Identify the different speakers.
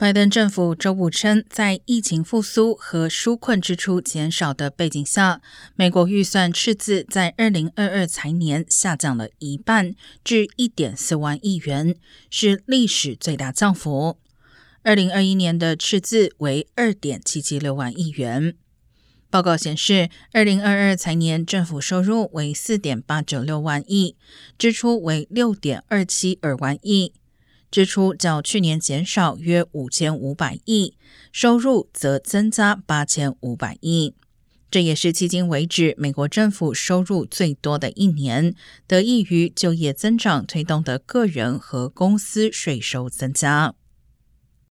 Speaker 1: 拜登政府周五称，在疫情复苏和纾困支出减少的背景下，美国预算赤字在二零二二财年下降了一半，至一点四万亿元，是历史最大降幅。二零二一年的赤字为二点七七六万亿元。报告显示，二零二二财年政府收入为四点八九六万亿，支出为六点二七二万亿。支出较去年减少约五千五百亿，收入则增加八千五百亿。这也是迄今为止美国政府收入最多的一年，得益于就业增长推动的个人和公司税收增加。